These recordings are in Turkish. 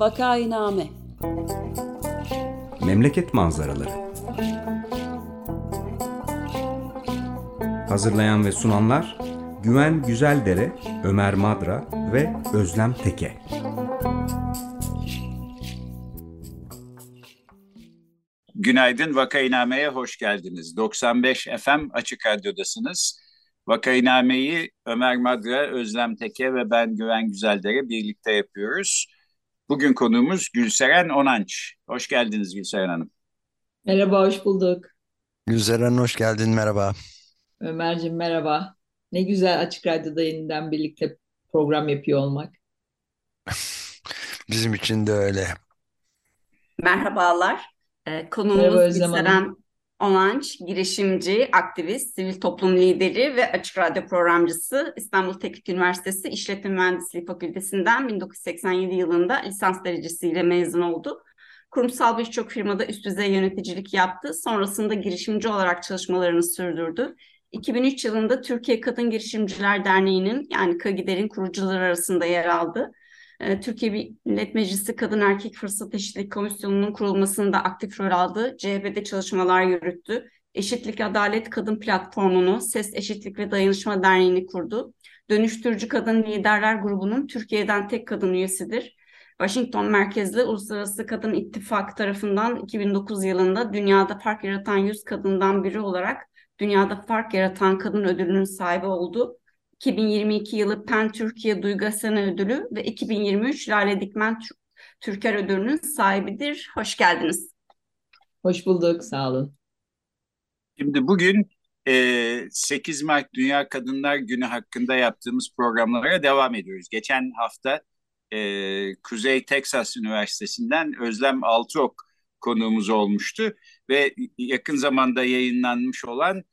Vakainame Memleket manzaraları Hazırlayan ve sunanlar Güven Güzeldere, Ömer Madra ve Özlem Teke. Günaydın Vakainame'ye hoş geldiniz. 95 FM Açık Radyo'dasınız. Vakainame'yi Ömer Madra, Özlem Teke ve ben Güven Güzeldere birlikte yapıyoruz. Bugün konuğumuz Gülseren Onanç. Hoş geldiniz Gülseren Hanım. Merhaba, hoş bulduk. Gülseren hoş geldin, merhaba. Ömerciğim merhaba. Ne güzel Açık Radyo'da yeniden birlikte program yapıyor olmak. Bizim için de öyle. Merhabalar. Ee, Merhaba konuğumuz Özlem Hanım. Gülseren Onanç, girişimci, aktivist, sivil toplum lideri ve Açık Radyo programcısı. İstanbul Teknik Üniversitesi İşletme Mühendisliği Fakültesinden 1987 yılında lisans derecesiyle mezun oldu. Kurumsal birçok firmada üst düzey yöneticilik yaptı. Sonrasında girişimci olarak çalışmalarını sürdürdü. 2003 yılında Türkiye Kadın Girişimciler Derneği'nin yani KAGİDER'in kurucuları arasında yer aldı. Ee, Türkiye Millet Meclisi Kadın Erkek Fırsat Eşitlik Komisyonu'nun kurulmasında aktif rol aldı. CHP'de çalışmalar yürüttü. Eşitlik Adalet Kadın Platformu'nu, Ses Eşitlik ve Dayanışma Derneği'ni kurdu. Dönüştürücü Kadın Liderler Grubu'nun Türkiye'den tek kadın üyesidir. Washington merkezli Uluslararası Kadın İttifakı tarafından 2009 yılında dünyada fark yaratan 100 kadından biri olarak dünyada fark yaratan kadın ödülünün sahibi oldu. 2022 yılı PEN Türkiye Duygu Asena Ödülü ve 2023 Lale Dikmen Tür- Türker Ödülü'nün sahibidir. Hoş geldiniz. Hoş bulduk, sağ olun. Şimdi bugün e, 8 Mart Dünya Kadınlar Günü hakkında yaptığımız programlara devam ediyoruz. Geçen hafta e, Kuzey Texas Üniversitesi'nden Özlem Altıok konuğumuz olmuştu ve yakın zamanda yayınlanmış olan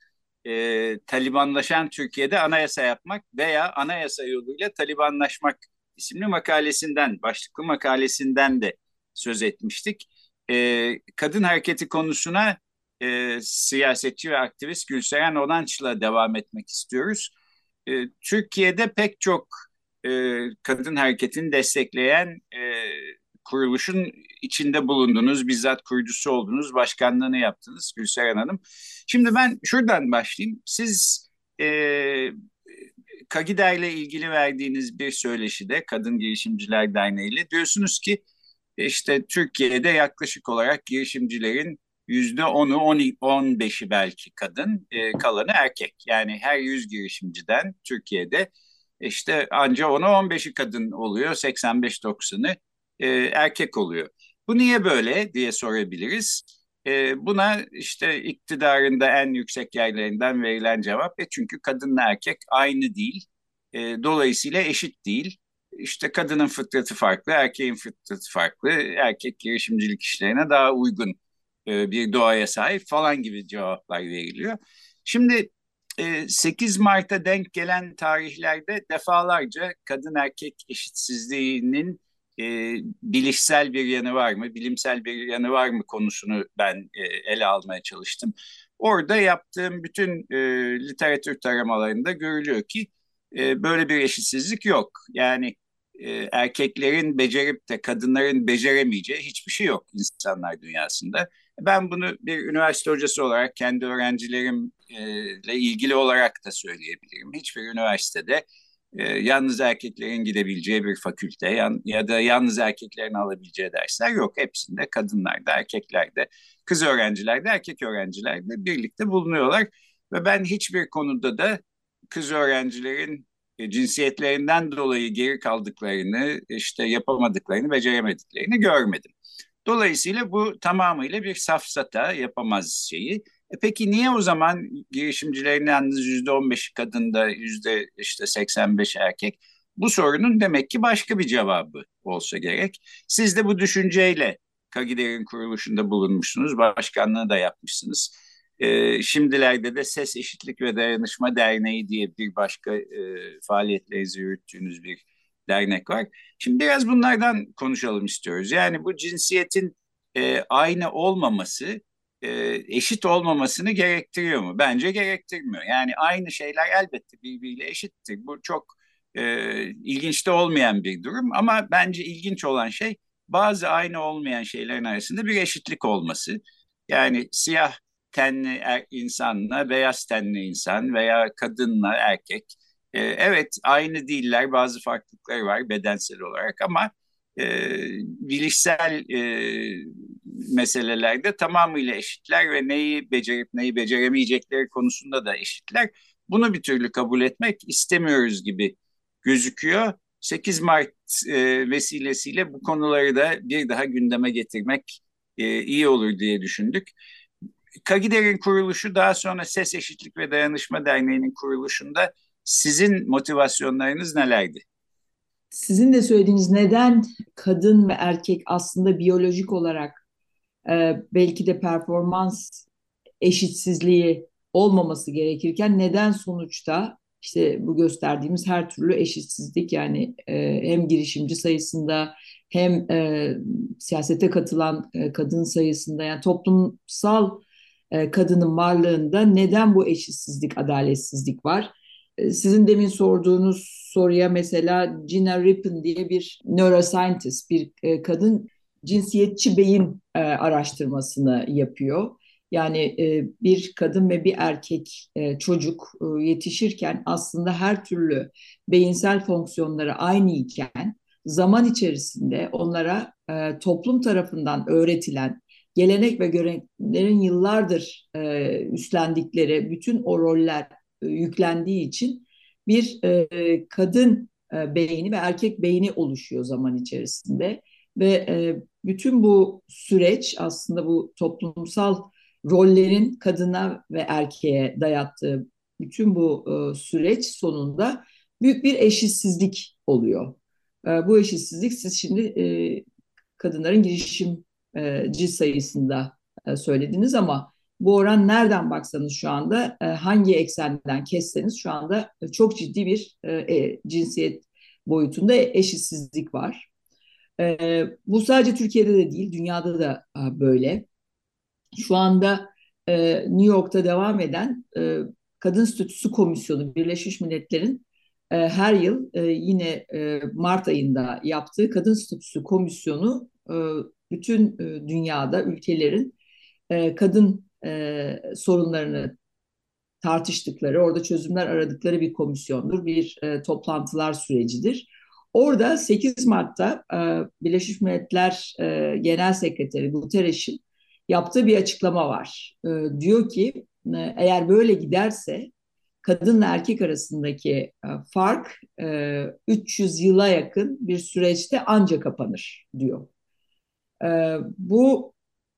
e, Talibanlaşan Türkiye'de anayasa yapmak veya anayasa yoluyla Talibanlaşmak isimli makalesinden, başlıklı makalesinden de söz etmiştik. E, kadın hareketi konusuna e, siyasetçi ve aktivist Gülseren Onanç'la devam etmek istiyoruz. E, Türkiye'de pek çok e, kadın hareketini destekleyen e, kuruluşun içinde bulundunuz, bizzat kurucusu oldunuz, başkanlığını yaptınız Gülseren Hanım. Şimdi ben şuradan başlayayım. Siz e, Kagida ile ilgili verdiğiniz bir söyleşide Kadın Girişimciler Derneği ile diyorsunuz ki işte Türkiye'de yaklaşık olarak girişimcilerin yüzde onu, on beşi belki kadın, e, kalanı erkek. Yani her yüz girişimciden Türkiye'de işte anca onu 15'i kadın oluyor, 85-90'ı e, erkek oluyor. Bu niye böyle diye sorabiliriz. E, buna işte iktidarın da en yüksek yerlerinden verilen cevap e çünkü kadınla erkek aynı değil. E, dolayısıyla eşit değil. İşte kadının fıtratı farklı, erkeğin fıtratı farklı. Erkek girişimcilik işlerine daha uygun e, bir doğaya sahip falan gibi cevaplar veriliyor. Şimdi e, 8 Mart'a denk gelen tarihlerde defalarca kadın erkek eşitsizliğinin e, bilişsel bir yanı var mı, bilimsel bir yanı var mı konusunu ben e, ele almaya çalıştım. Orada yaptığım bütün e, literatür taramalarında görülüyor ki e, böyle bir eşitsizlik yok. Yani e, erkeklerin becerip de kadınların beceremeyeceği hiçbir şey yok insanlar dünyasında. Ben bunu bir üniversite hocası olarak kendi öğrencilerimle ilgili olarak da söyleyebilirim. Hiçbir üniversitede e, yalnız erkeklerin gidebileceği bir fakülte yan, ya da yalnız erkeklerin alabileceği dersler yok. Hepsinde kadınlar da erkekler de kız öğrenciler de erkek öğrenciler de birlikte bulunuyorlar. Ve ben hiçbir konuda da kız öğrencilerin e, cinsiyetlerinden dolayı geri kaldıklarını, işte yapamadıklarını, beceremediklerini görmedim. Dolayısıyla bu tamamıyla bir safsata yapamaz şeyi. E peki niye o zaman girişimcilerin yalnız yüzde on beşi kadında yüzde işte 85 erkek? Bu sorunun demek ki başka bir cevabı olsa gerek. Siz de bu düşünceyle Kagider'in kuruluşunda bulunmuşsunuz, başkanlığı da yapmışsınız. E, şimdilerde de Ses Eşitlik ve Dayanışma Derneği diye bir başka e, faaliyetlerinizi yürüttüğünüz bir dernek var. Şimdi biraz bunlardan konuşalım istiyoruz. Yani bu cinsiyetin e, aynı olmaması e, eşit olmamasını gerektiriyor mu? Bence gerektirmiyor. Yani aynı şeyler elbette birbiriyle eşittir. Bu çok e, ilginç de olmayan bir durum ama bence ilginç olan şey bazı aynı olmayan şeylerin arasında bir eşitlik olması. Yani siyah tenli er, insanla beyaz tenli insan veya kadınla erkek. E, evet aynı değiller bazı farklılıkları var bedensel olarak ama e, bilişsel e, meselelerde tamamıyla eşitler ve neyi becerip neyi beceremeyecekleri konusunda da eşitler. Bunu bir türlü kabul etmek istemiyoruz gibi gözüküyor. 8 Mart e, vesilesiyle bu konuları da bir daha gündeme getirmek e, iyi olur diye düşündük. Kagider'in kuruluşu daha sonra Ses Eşitlik ve Dayanışma Derneği'nin kuruluşunda sizin motivasyonlarınız nelerdi? Sizin de söylediğiniz neden kadın ve erkek aslında biyolojik olarak e, belki de performans eşitsizliği olmaması gerekirken neden sonuçta işte bu gösterdiğimiz her türlü eşitsizlik yani e, hem girişimci sayısında hem e, siyasete katılan kadın sayısında yani toplumsal kadının varlığında neden bu eşitsizlik, adaletsizlik var? Sizin demin sorduğunuz soruya mesela Gina Rippin diye bir neuroscientist, bir kadın cinsiyetçi beyin e, araştırmasını yapıyor. Yani e, bir kadın ve bir erkek e, çocuk e, yetişirken aslında her türlü beyinsel fonksiyonları aynı iken zaman içerisinde onlara e, toplum tarafından öğretilen gelenek ve göreneklerin yıllardır e, üstlendikleri bütün o roller e, yüklendiği için bir e, kadın e, beyni ve erkek beyni oluşuyor zaman içerisinde ve e, bütün bu süreç aslında bu toplumsal rollerin kadına ve erkeğe dayattığı bütün bu e, süreç sonunda büyük bir eşitsizlik oluyor. E, bu eşitsizlik siz şimdi e, kadınların girişimci sayısında e, söylediniz ama bu oran nereden baksanız şu anda e, hangi eksenden kesseniz şu anda çok ciddi bir e, e, cinsiyet boyutunda eşitsizlik var. E, bu sadece Türkiye'de de değil dünyada da e, böyle şu anda e, New York'ta devam eden e, Kadın Statüsü Komisyonu Birleşmiş Milletler'in e, her yıl e, yine e, Mart ayında yaptığı Kadın Statüsü Komisyonu e, bütün e, dünyada ülkelerin e, kadın e, sorunlarını tartıştıkları, orada çözümler aradıkları bir komisyondur, bir e, toplantılar sürecidir. Orada 8 Mart'ta e, Birleşmiş Milletler e, Genel Sekreteri Guterres'in yaptığı bir açıklama var. E, diyor ki e, eğer böyle giderse kadınla erkek arasındaki e, fark e, 300 yıla yakın bir süreçte anca kapanır diyor. E, bu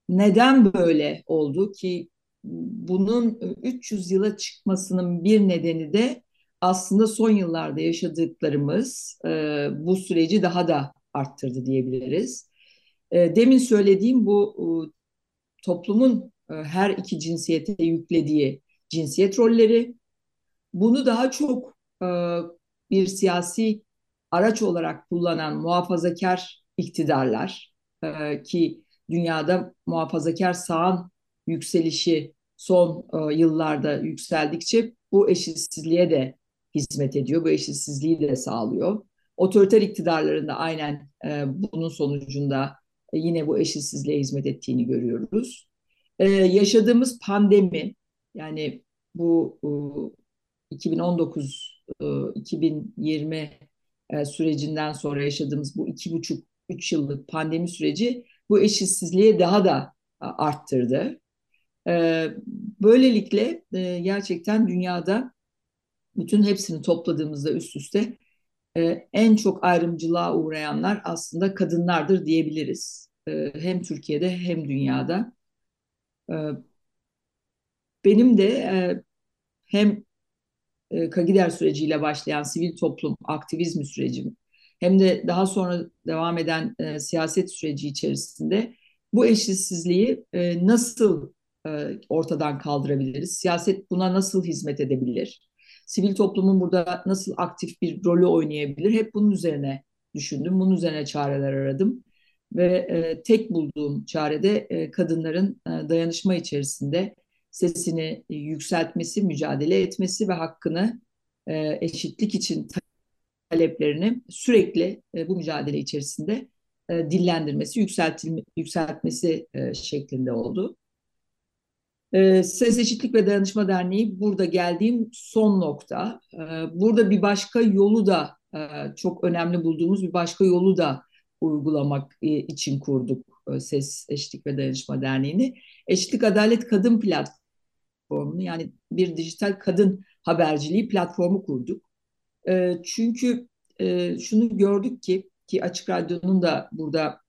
neden böyle oldu ki bunun 300 yıla çıkmasının bir nedeni de aslında son yıllarda yaşadıklarımız e, bu süreci daha da arttırdı diyebiliriz. E, demin söylediğim bu toplumun e, her iki cinsiyete yüklediği cinsiyet rolleri. Bunu daha çok e, bir siyasi araç olarak kullanan muhafazakar iktidarlar e, ki dünyada muhafazakar sağın yükselişi son yıllarda yükseldikçe bu eşitsizliğe de hizmet ediyor, bu eşitsizliği de sağlıyor. Otoriter iktidarların da aynen bunun sonucunda e, yine bu eşitsizliğe hizmet ettiğini görüyoruz. Ee, yaşadığımız pandemi yani bu e, 2019 e, 2020 e, sürecinden sonra yaşadığımız bu iki buçuk üç yıllık pandemi süreci bu eşitsizliği daha da arttırdı. E, böylelikle e, gerçekten dünyada bütün hepsini topladığımızda üst üste e, en çok ayrımcılığa uğrayanlar aslında kadınlardır diyebiliriz. E, hem Türkiye'de hem dünyada. E, benim de e, hem e, Kagider süreciyle başlayan sivil toplum aktivizmi sürecim hem de daha sonra devam eden e, siyaset süreci içerisinde bu eşitsizliği e, nasıl e, ortadan kaldırabiliriz? Siyaset buna nasıl hizmet edebilir? Sivil toplumun burada nasıl aktif bir rolü oynayabilir? Hep bunun üzerine düşündüm, bunun üzerine çareler aradım. Ve e, tek bulduğum çarede e, kadınların e, dayanışma içerisinde sesini yükseltmesi, mücadele etmesi ve hakkını e, eşitlik için taleplerini sürekli e, bu mücadele içerisinde e, dillendirmesi, yükseltilme, yükseltmesi e, şeklinde oldu. E, Ses Eşitlik ve Dayanışma Derneği burada geldiğim son nokta. E, burada bir başka yolu da e, çok önemli bulduğumuz bir başka yolu da uygulamak e, için kurduk e, Ses Eşitlik ve Dayanışma Derneği'ni. Eşitlik Adalet Kadın Platformu'nu yani bir dijital kadın haberciliği platformu kurduk. E, çünkü e, şunu gördük ki ki Açık Radyo'nun da burada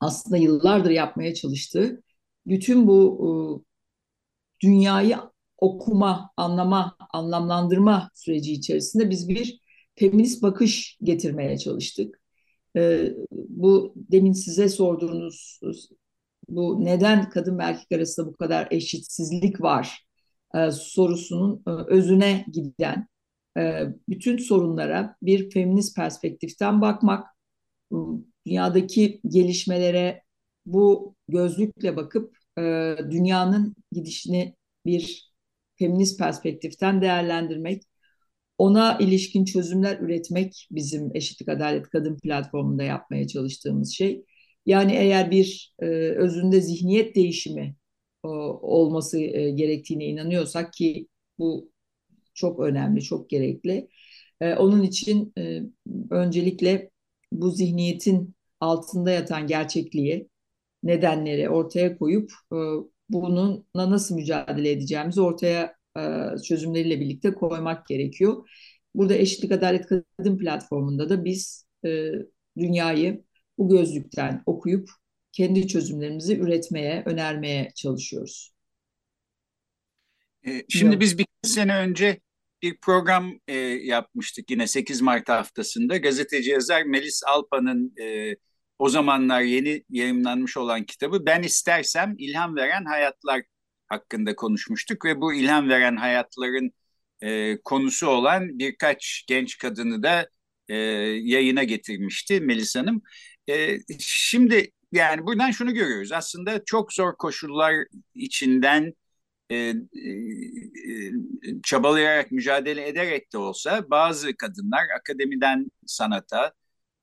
aslında yıllardır yapmaya çalıştığı bütün bu dünyayı okuma, anlama, anlamlandırma süreci içerisinde biz bir feminist bakış getirmeye çalıştık. bu demin size sorduğunuz bu neden kadın ve erkek arasında bu kadar eşitsizlik var sorusunun özüne giden bütün sorunlara bir feminist perspektiften bakmak, dünyadaki gelişmelere bu gözlükle bakıp e, dünyanın gidişini bir feminist perspektiften değerlendirmek, ona ilişkin çözümler üretmek bizim Eşitlik Adalet Kadın platformunda yapmaya çalıştığımız şey. Yani eğer bir e, özünde zihniyet değişimi o, olması e, gerektiğine inanıyorsak ki bu çok önemli, çok gerekli. E, onun için e, öncelikle bu zihniyetin altında yatan gerçekliği, nedenleri ortaya koyup e, bununla nasıl mücadele edeceğimizi ortaya e, çözümleriyle birlikte koymak gerekiyor. Burada Eşitlik Adalet Kadın platformunda da biz e, dünyayı bu gözlükten okuyup kendi çözümlerimizi üretmeye, önermeye çalışıyoruz. Şimdi biz bir sene önce bir program e, yapmıştık yine 8 Mart haftasında. Gazeteci yazar Melis Alpa'nın e, o zamanlar yeni yayınlanmış olan kitabı Ben İstersem İlham Veren Hayatlar hakkında konuşmuştuk ve bu ilham veren hayatların e, konusu olan birkaç genç kadını da e, yayına getirmişti Melis Hanım. E, şimdi yani buradan şunu görüyoruz aslında çok zor koşullar içinden e, e, çabalayarak mücadele ederek de olsa bazı kadınlar akademiden sanata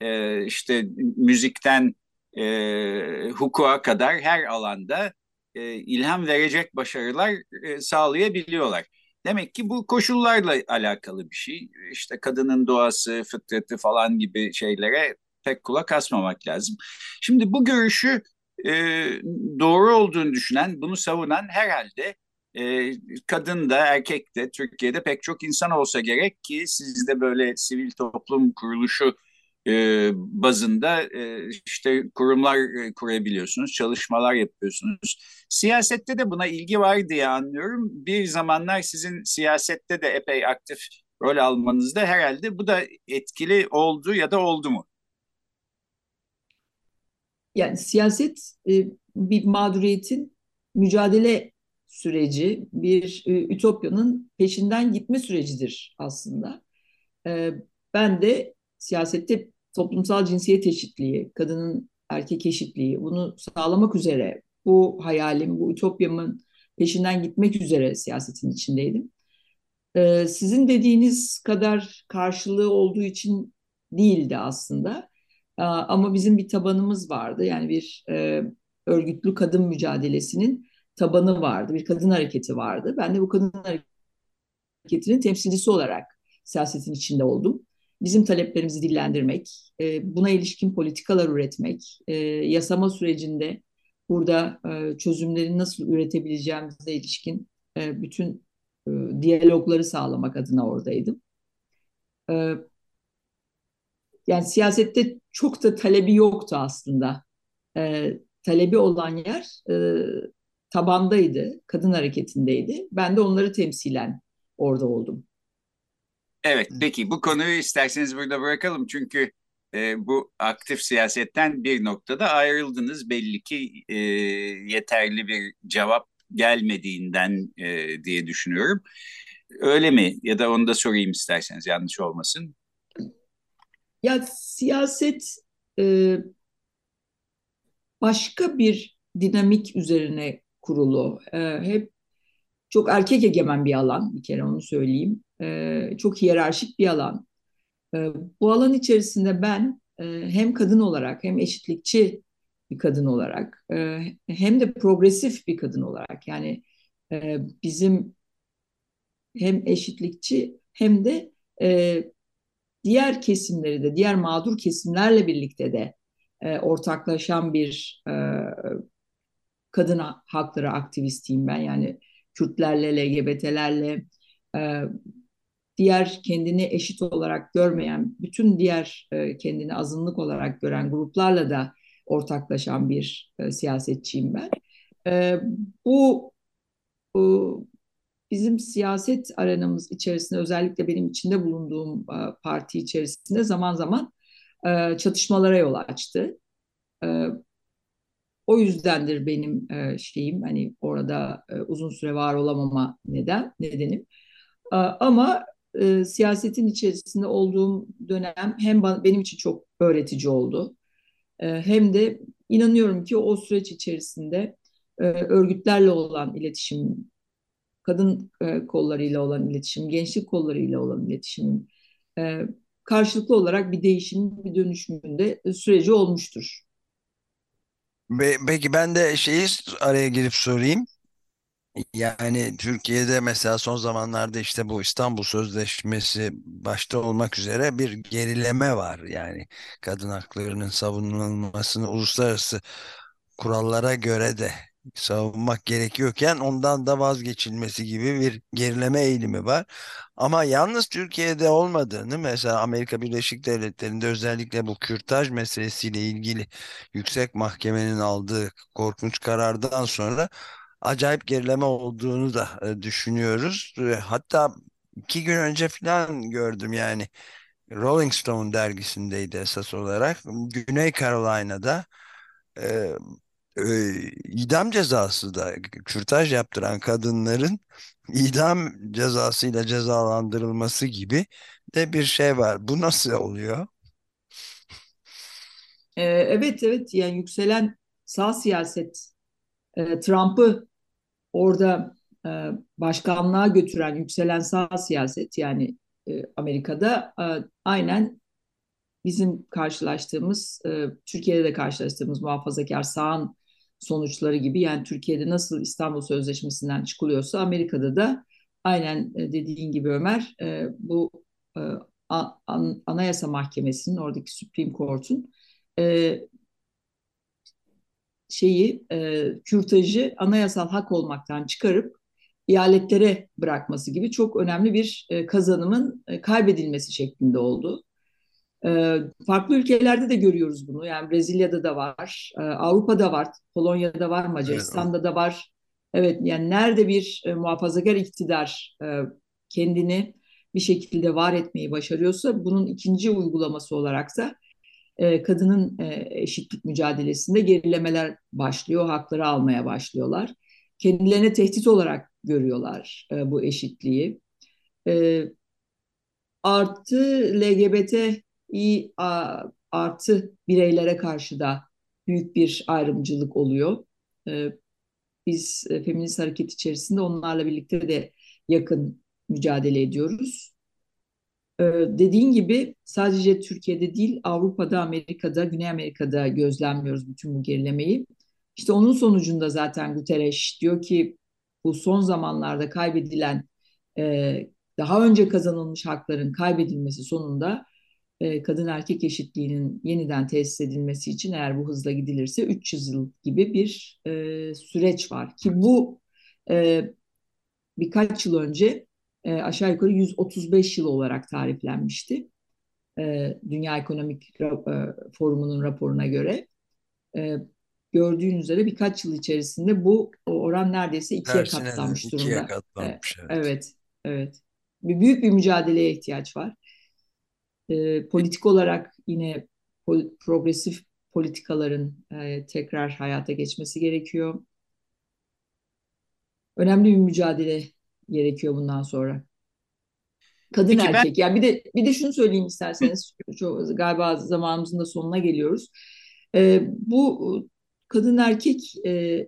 e, işte müzikten e, hukuka kadar her alanda e, ilham verecek başarılar e, sağlayabiliyorlar. Demek ki bu koşullarla alakalı bir şey. İşte kadının doğası, fıtratı falan gibi şeylere pek kulak asmamak lazım. Şimdi bu görüşü e, doğru olduğunu düşünen, bunu savunan herhalde e, kadın da erkek de Türkiye'de pek çok insan olsa gerek ki siz de böyle sivil toplum kuruluşu e, bazında e, işte kurumlar e, kurabiliyorsunuz, çalışmalar yapıyorsunuz. Siyasette de buna ilgi var diye anlıyorum. Bir zamanlar sizin siyasette de epey aktif rol almanızda herhalde bu da etkili oldu ya da oldu mu? Yani siyaset e, bir mağduriyetin mücadele süreci, bir ütopyanın peşinden gitme sürecidir aslında. Ben de siyasette toplumsal cinsiyet eşitliği, kadının erkek eşitliği bunu sağlamak üzere bu hayalim, bu ütopyamın peşinden gitmek üzere siyasetin içindeydim. Ee, sizin dediğiniz kadar karşılığı olduğu için değildi aslında. Ee, ama bizim bir tabanımız vardı. Yani bir e, örgütlü kadın mücadelesinin tabanı vardı. Bir kadın hareketi vardı. Ben de bu kadın hareketinin temsilcisi olarak siyasetin içinde oldum bizim taleplerimizi dillendirmek, e, buna ilişkin politikalar üretmek, e, yasama sürecinde burada e, çözümleri nasıl üretebileceğimize ilişkin e, bütün e, diyalogları sağlamak adına oradaydım. E, yani siyasette çok da talebi yoktu aslında. E, talebi olan yer e, tabandaydı, kadın hareketindeydi. Ben de onları temsilen orada oldum. Evet, peki bu konuyu isterseniz burada bırakalım çünkü e, bu aktif siyasetten bir noktada ayrıldınız. Belli ki e, yeterli bir cevap gelmediğinden e, diye düşünüyorum. Öyle mi? Ya da onu da sorayım isterseniz yanlış olmasın. Ya siyaset e, başka bir dinamik üzerine kurulu. E, hep çok erkek egemen bir alan bir kere onu söyleyeyim. E, çok hiyerarşik bir alan. E, bu alan içerisinde ben e, hem kadın olarak hem eşitlikçi bir kadın olarak hem de progresif bir kadın olarak yani bizim hem eşitlikçi hem de diğer kesimleri de diğer mağdur kesimlerle birlikte de ortaklaşan bir kadın hakları aktivistiyim ben yani Kürtlerle, LGBT'lerle diğer kendini eşit olarak görmeyen, bütün diğer e, kendini azınlık olarak gören gruplarla da ortaklaşan bir e, siyasetçiyim ben. E, bu, bizim siyaset arenamız içerisinde özellikle benim içinde bulunduğum parti içerisinde zaman zaman çatışmalara yol açtı. O yüzdendir benim şeyim hani orada uzun süre var olamama neden nedenim. Ama e, siyasetin içerisinde olduğum dönem hem benim için çok öğretici oldu. E, hem de inanıyorum ki o süreç içerisinde e, örgütlerle olan iletişim, kadın e, kollarıyla olan iletişim, gençlik kollarıyla olan iletişim e, karşılıklı olarak bir değişim, bir dönüşümünde süreci olmuştur. Peki ben de şeyi araya girip sorayım. Yani Türkiye'de mesela son zamanlarda işte bu İstanbul Sözleşmesi başta olmak üzere bir gerileme var. Yani kadın haklarının savunulmasını uluslararası kurallara göre de savunmak gerekiyorken ondan da vazgeçilmesi gibi bir gerileme eğilimi var. Ama yalnız Türkiye'de olmadığını mesela Amerika Birleşik Devletleri'nde özellikle bu kürtaj meselesiyle ilgili yüksek mahkemenin aldığı korkunç karardan sonra acayip gerileme olduğunu da e, düşünüyoruz. Hatta iki gün önce falan gördüm yani Rolling Stone dergisindeydi esas olarak. Güney Carolina'da e, e, idam cezası da kürtaj yaptıran kadınların idam cezasıyla cezalandırılması gibi de bir şey var. Bu nasıl oluyor? Evet evet yani yükselen sağ siyaset e, Trump'ı orada e, başkanlığa götüren yükselen sağ siyaset yani e, Amerika'da e, aynen bizim karşılaştığımız e, Türkiye'de de karşılaştığımız muhafazakar sağın sonuçları gibi yani Türkiye'de nasıl İstanbul Sözleşmesi'nden çıkılıyorsa Amerika'da da aynen e, dediğin gibi Ömer e, bu e, an, Anayasa Mahkemesi'nin oradaki Supreme Court'un e, şeyi e, kürtajı anayasal hak olmaktan çıkarıp eyaletlere bırakması gibi çok önemli bir e, kazanımın e, kaybedilmesi şeklinde oldu. E, farklı ülkelerde de görüyoruz bunu. Yani Brezilya'da da var, e, Avrupa'da var, Polonya'da var, Macaristan'da da var. Evet, yani nerede bir e, muhafazakar iktidar e, kendini bir şekilde var etmeyi başarıyorsa bunun ikinci uygulaması olaraksa e, kadının e, eşitlik mücadelesinde gerilemeler başlıyor, hakları almaya başlıyorlar. Kendilerine tehdit olarak görüyorlar e, bu eşitliği. Artı LGBT artı bireylere karşı da büyük bir ayrımcılık oluyor. Biz feminist hareket içerisinde onlarla birlikte de yakın mücadele ediyoruz. Ee, dediğin gibi sadece Türkiye'de değil Avrupa'da, Amerika'da, Güney Amerika'da gözlemliyoruz bütün bu gerilemeyi. İşte onun sonucunda zaten Guterres diyor ki bu son zamanlarda kaybedilen e, daha önce kazanılmış hakların kaybedilmesi sonunda e, kadın erkek eşitliğinin yeniden tesis edilmesi için eğer bu hızla gidilirse 300 yıl gibi bir e, süreç var ki bu birkaç yıl önce e, aşağı yukarı 135 yıl olarak tariflenmişti. E, Dünya Ekonomik e, Forumu'nun raporuna göre. E, gördüğün üzere birkaç yıl içerisinde bu oran neredeyse ikiye Her katlanmış ikiye durumda. katlanmış, evet. evet, evet. Bir büyük bir mücadeleye ihtiyaç var. E, politik olarak yine pol progresif politikaların e, tekrar hayata geçmesi gerekiyor. Önemli bir mücadele gerekiyor bundan sonra. Kadın Peki erkek. Ben... Yani bir de bir de şunu söyleyeyim isterseniz. Çok, galiba zamanımızın da sonuna geliyoruz. Ee, bu kadın erkek e,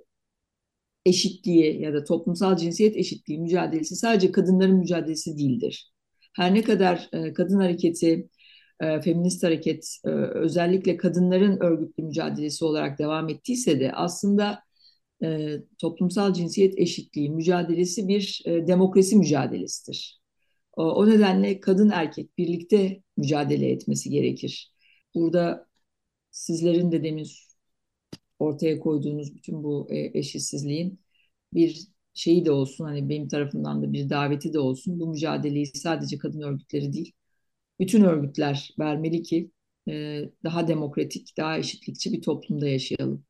eşitliği ya da toplumsal cinsiyet eşitliği mücadelesi sadece kadınların mücadelesi değildir. Her ne kadar e, kadın hareketi e, feminist hareket e, özellikle kadınların örgütlü mücadelesi olarak devam ettiyse de aslında e, toplumsal cinsiyet eşitliği mücadelesi bir e, demokrasi mücadelesidir. O, o nedenle kadın erkek birlikte mücadele etmesi gerekir. Burada sizlerin de demin ortaya koyduğunuz bütün bu e, eşitsizliğin bir şeyi de olsun hani benim tarafımdan da bir daveti de olsun bu mücadeleyi sadece kadın örgütleri değil bütün örgütler vermeli ki e, daha demokratik, daha eşitlikçi bir toplumda yaşayalım.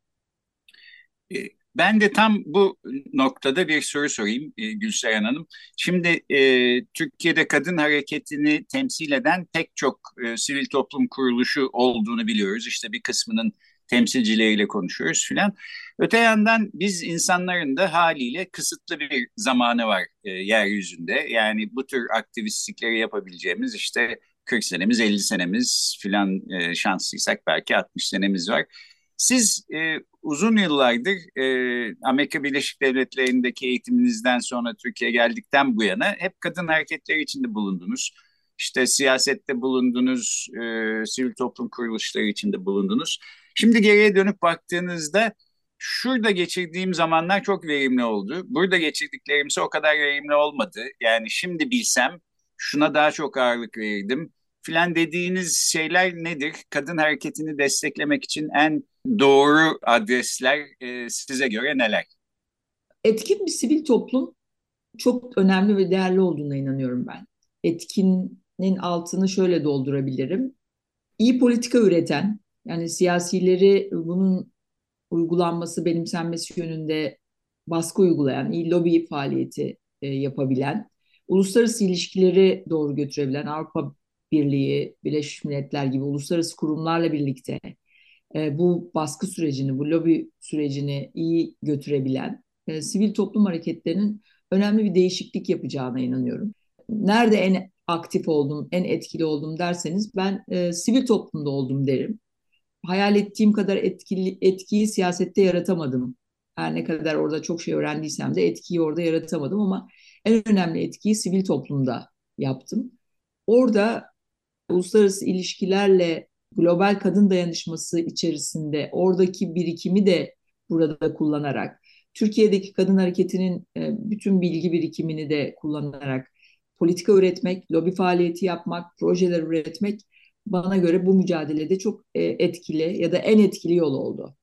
Ben de tam bu noktada bir soru sorayım e, Gülseren Hanım. Şimdi e, Türkiye'de kadın hareketini temsil eden pek çok e, sivil toplum kuruluşu olduğunu biliyoruz. İşte bir kısmının temsilcileriyle konuşuyoruz filan. Öte yandan biz insanların da haliyle kısıtlı bir zamanı var e, yeryüzünde. Yani bu tür aktivistlikleri yapabileceğimiz işte 40 senemiz, 50 senemiz filan e, şanslıysak belki 60 senemiz var. Siz e, uzun yıllardır e, Amerika Birleşik Devletleri'ndeki eğitiminizden sonra Türkiye'ye geldikten bu yana hep kadın hareketleri içinde bulundunuz. İşte siyasette bulundunuz, e, sivil toplum kuruluşları içinde bulundunuz. Şimdi geriye dönüp baktığınızda şurada geçirdiğim zamanlar çok verimli oldu. Burada geçirdiklerimse o kadar verimli olmadı. Yani şimdi bilsem şuna daha çok ağırlık verirdim filan dediğiniz şeyler nedir? Kadın hareketini desteklemek için en doğru adresler e, size göre neler? Etkin bir sivil toplum çok önemli ve değerli olduğuna inanıyorum ben. Etkinin altını şöyle doldurabilirim. İyi politika üreten, yani siyasileri bunun uygulanması, benimsenmesi yönünde baskı uygulayan, iyi lobi faaliyeti e, yapabilen, uluslararası ilişkileri doğru götürebilen, Avrupa Birliği, Birleşmiş Milletler gibi uluslararası kurumlarla birlikte e, bu baskı sürecini, bu lobi sürecini iyi götürebilen e, sivil toplum hareketlerinin önemli bir değişiklik yapacağına inanıyorum. Nerede en aktif oldum, en etkili oldum derseniz ben e, sivil toplumda oldum derim. Hayal ettiğim kadar etkili, etkiyi siyasette yaratamadım. Her ne kadar orada çok şey öğrendiysem de etkiyi orada yaratamadım ama en önemli etkiyi sivil toplumda yaptım. Orada uluslararası ilişkilerle global kadın dayanışması içerisinde oradaki birikimi de burada kullanarak, Türkiye'deki kadın hareketinin e, bütün bilgi birikimini de kullanarak politika üretmek, lobi faaliyeti yapmak, projeler üretmek bana göre bu mücadelede çok e, etkili ya da en etkili yol oldu.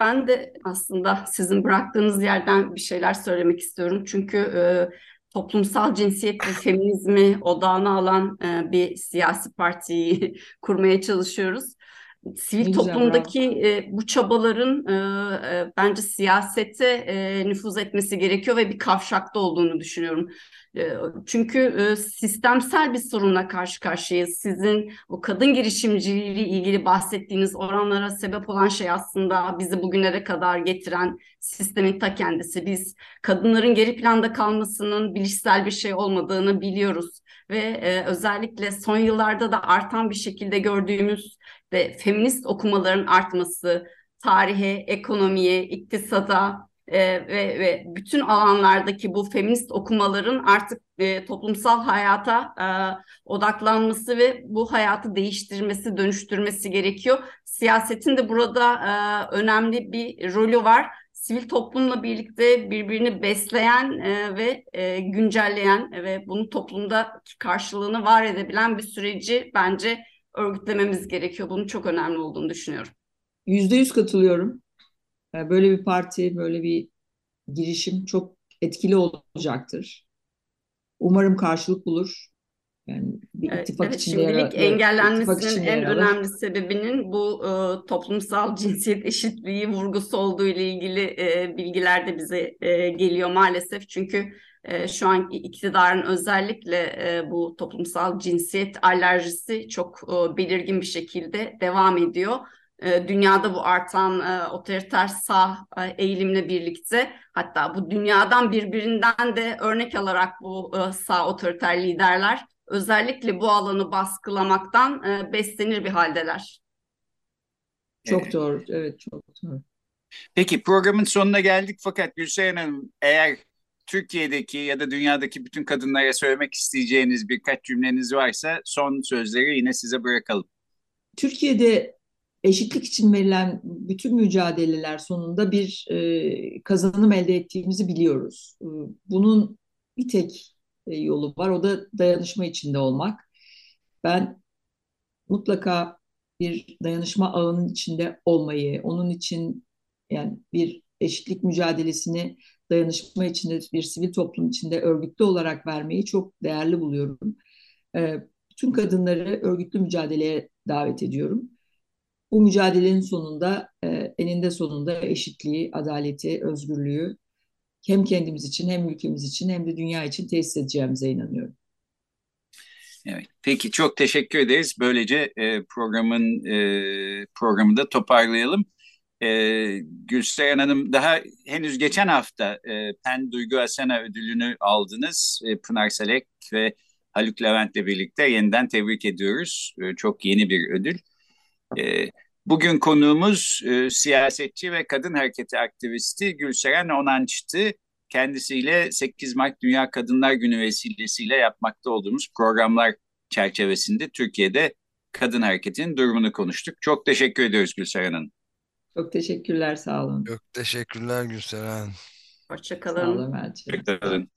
Ben de aslında sizin bıraktığınız yerden bir şeyler söylemek istiyorum. Çünkü e, toplumsal cinsiyet ve feminizmi odağına alan e, bir siyasi partiyi kurmaya çalışıyoruz. Sivil güzel, toplumdaki e, bu çabaların e, e, bence siyasete e, nüfuz etmesi gerekiyor ve bir kavşakta olduğunu düşünüyorum. Ee, çünkü e, sistemsel bir sorunla karşı karşıyayız. Sizin o kadın girişimciliği ilgili bahsettiğiniz oranlara sebep olan şey aslında bizi bugünlere kadar getiren sistemin ta kendisi. Biz kadınların geri planda kalmasının bilişsel bir şey olmadığını biliyoruz ve e, özellikle son yıllarda da artan bir şekilde gördüğümüz ve feminist okumaların artması, tarihe, ekonomiye, iktisada, e, ve, ve bütün alanlardaki bu feminist okumaların artık e, toplumsal hayata e, odaklanması ve bu hayatı değiştirmesi, dönüştürmesi gerekiyor. Siyasetin de burada e, önemli bir rolü var. Sivil toplumla birlikte birbirini besleyen e, ve e, güncelleyen ve bunun toplumda karşılığını var edebilen bir süreci bence örgütlememiz gerekiyor. Bunun çok önemli olduğunu düşünüyorum. Yüzde yüz katılıyorum. Ee, böyle bir parti, böyle bir girişim çok etkili olacaktır. Umarım karşılık bulur. Yani bir ittifak evet, içinde şimdilik yara, engellenmesinin en yaralar. önemli sebebinin bu e, toplumsal cinsiyet eşitliği vurgusu olduğu ile ilgili e, bilgiler de bize e, geliyor maalesef. Çünkü e, şu an iktidarın özellikle e, bu toplumsal cinsiyet alerjisi çok e, belirgin bir şekilde devam ediyor. Ee, dünyada bu artan e, otoriter sağ e, eğilimle birlikte hatta bu dünyadan birbirinden de örnek alarak bu e, sağ otoriter liderler özellikle bu alanı baskılamaktan beslenir bir haldeler. Çok doğru, evet çok doğru. Peki programın sonuna geldik fakat Gülseren Hanım eğer Türkiye'deki ya da dünyadaki bütün kadınlara söylemek isteyeceğiniz birkaç cümleniz varsa son sözleri yine size bırakalım. Türkiye'de eşitlik için verilen bütün mücadeleler sonunda bir e, kazanım elde ettiğimizi biliyoruz. E, bunun bir tek e, yolu var, o da dayanışma içinde olmak. Ben mutlaka bir dayanışma ağının içinde olmayı, onun için yani bir eşitlik mücadelesini dayanışma içinde, bir sivil toplum içinde örgütlü olarak vermeyi çok değerli buluyorum. E, bütün kadınları örgütlü mücadeleye davet ediyorum. Bu mücadelenin sonunda, e, eninde sonunda eşitliği, adaleti, özgürlüğü hem kendimiz için hem ülkemiz için hem de dünya için tesis edeceğimize inanıyorum. Evet, peki çok teşekkür ederiz. Böylece e, programın e, programı da toparlayalım. E, Gülseren Hanım daha henüz geçen hafta e, PEN Duygu Asena ödülünü aldınız. E, Pınar Selek ve Haluk Levent'le birlikte yeniden tebrik ediyoruz. E, çok yeni bir ödül. E, bugün konuğumuz e, siyasetçi ve kadın hareketi aktivisti Gülseren Onanç'tı. Kendisiyle 8 Mart Dünya Kadınlar Günü vesilesiyle yapmakta olduğumuz programlar çerçevesinde Türkiye'de kadın hareketinin durumunu konuştuk. Çok teşekkür ediyoruz Gülseren Hanım. Çok teşekkürler, sağ olun. Çok teşekkürler Gülseren. Hoşçakalın. Sağ olun Melçin.